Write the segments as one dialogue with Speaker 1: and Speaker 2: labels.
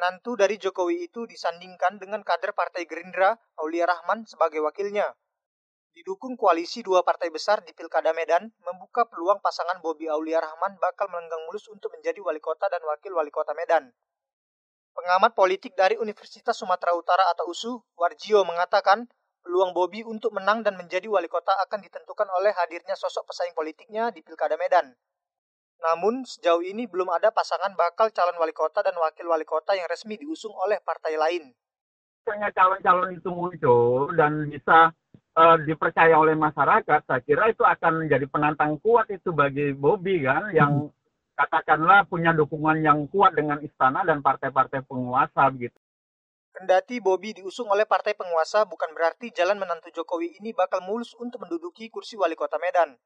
Speaker 1: Menantu dari Jokowi itu disandingkan dengan kader Partai Gerindra, Aulia Rahman, sebagai wakilnya. Didukung koalisi dua partai besar di Pilkada Medan, membuka peluang pasangan Bobi Aulia Rahman bakal melenggang mulus untuk menjadi wali kota dan wakil wali kota Medan. Pengamat politik dari Universitas Sumatera Utara atau USU, Warjio mengatakan, peluang Bobi untuk menang dan menjadi wali kota akan ditentukan oleh hadirnya sosok pesaing politiknya di Pilkada Medan. Namun, sejauh ini belum ada pasangan bakal calon wali kota dan wakil wali kota yang resmi diusung oleh partai lain.
Speaker 2: Misalnya calon-calon itu muncul dan bisa uh, dipercaya oleh masyarakat, saya kira itu akan menjadi penantang kuat itu bagi Bobi kan, yang hmm. katakanlah punya dukungan yang kuat dengan istana dan partai-partai penguasa begitu.
Speaker 1: Kendati Bobi diusung oleh partai penguasa bukan berarti jalan menantu Jokowi ini bakal mulus untuk menduduki kursi wali kota Medan.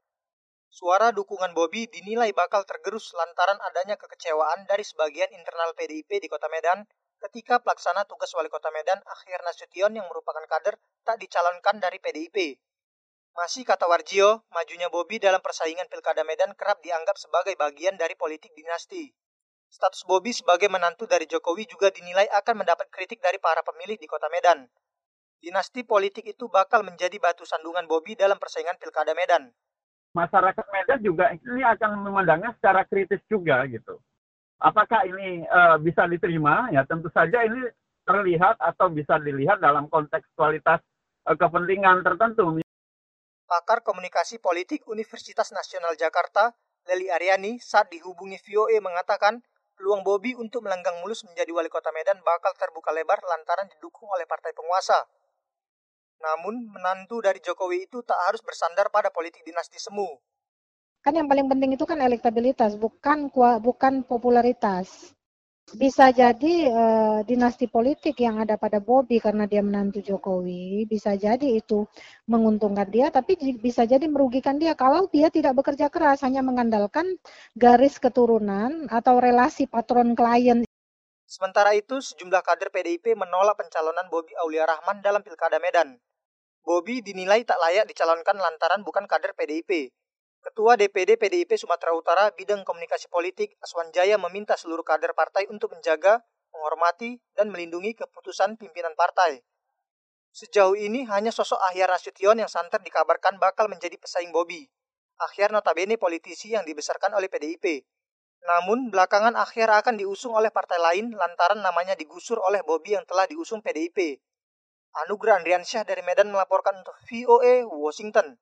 Speaker 1: Suara dukungan Bobi dinilai bakal tergerus lantaran adanya kekecewaan dari sebagian internal PDIP di Kota Medan ketika pelaksana tugas wali kota Medan Akhir Nasution yang merupakan kader tak dicalonkan dari PDIP. Masih kata Warjio, majunya Bobi dalam persaingan Pilkada Medan kerap dianggap sebagai bagian dari politik dinasti. Status Bobi sebagai menantu dari Jokowi juga dinilai akan mendapat kritik dari para pemilih di kota Medan. Dinasti politik itu bakal menjadi batu sandungan Bobi dalam persaingan Pilkada Medan
Speaker 2: masyarakat Medan juga ini akan memandangnya secara kritis juga gitu. Apakah ini uh, bisa diterima? Ya tentu saja ini terlihat atau bisa dilihat dalam kontekstualitas uh, kepentingan tertentu.
Speaker 1: Pakar Komunikasi Politik Universitas Nasional Jakarta, Leli Aryani, saat dihubungi VOA mengatakan peluang Bobi untuk melenggang mulus menjadi wali kota Medan bakal terbuka lebar lantaran didukung oleh partai penguasa. Namun, menantu dari Jokowi itu tak harus bersandar pada politik dinasti semu.
Speaker 3: Kan yang paling penting itu kan elektabilitas, bukan bukan popularitas. Bisa jadi uh, dinasti politik yang ada pada Bobi karena dia menantu Jokowi, bisa jadi itu menguntungkan dia, tapi bisa jadi merugikan dia kalau dia tidak bekerja keras, hanya mengandalkan garis keturunan atau relasi patron klien.
Speaker 1: Sementara itu, sejumlah kader PDIP menolak pencalonan Bobi Aulia Rahman dalam Pilkada Medan. Bobi dinilai tak layak dicalonkan lantaran bukan kader PDIP. Ketua DPD PDIP Sumatera Utara bidang komunikasi politik Aswan Jaya meminta seluruh kader partai untuk menjaga, menghormati, dan melindungi keputusan pimpinan partai. Sejauh ini hanya sosok Ahyar Nasution yang santer dikabarkan bakal menjadi pesaing Bobi. Ahyar notabene politisi yang dibesarkan oleh PDIP. Namun, belakangan Ahyar akan diusung oleh partai lain lantaran namanya digusur oleh Bobi yang telah diusung PDIP. Anugerah Andriansyah dari Medan melaporkan untuk VOA Washington.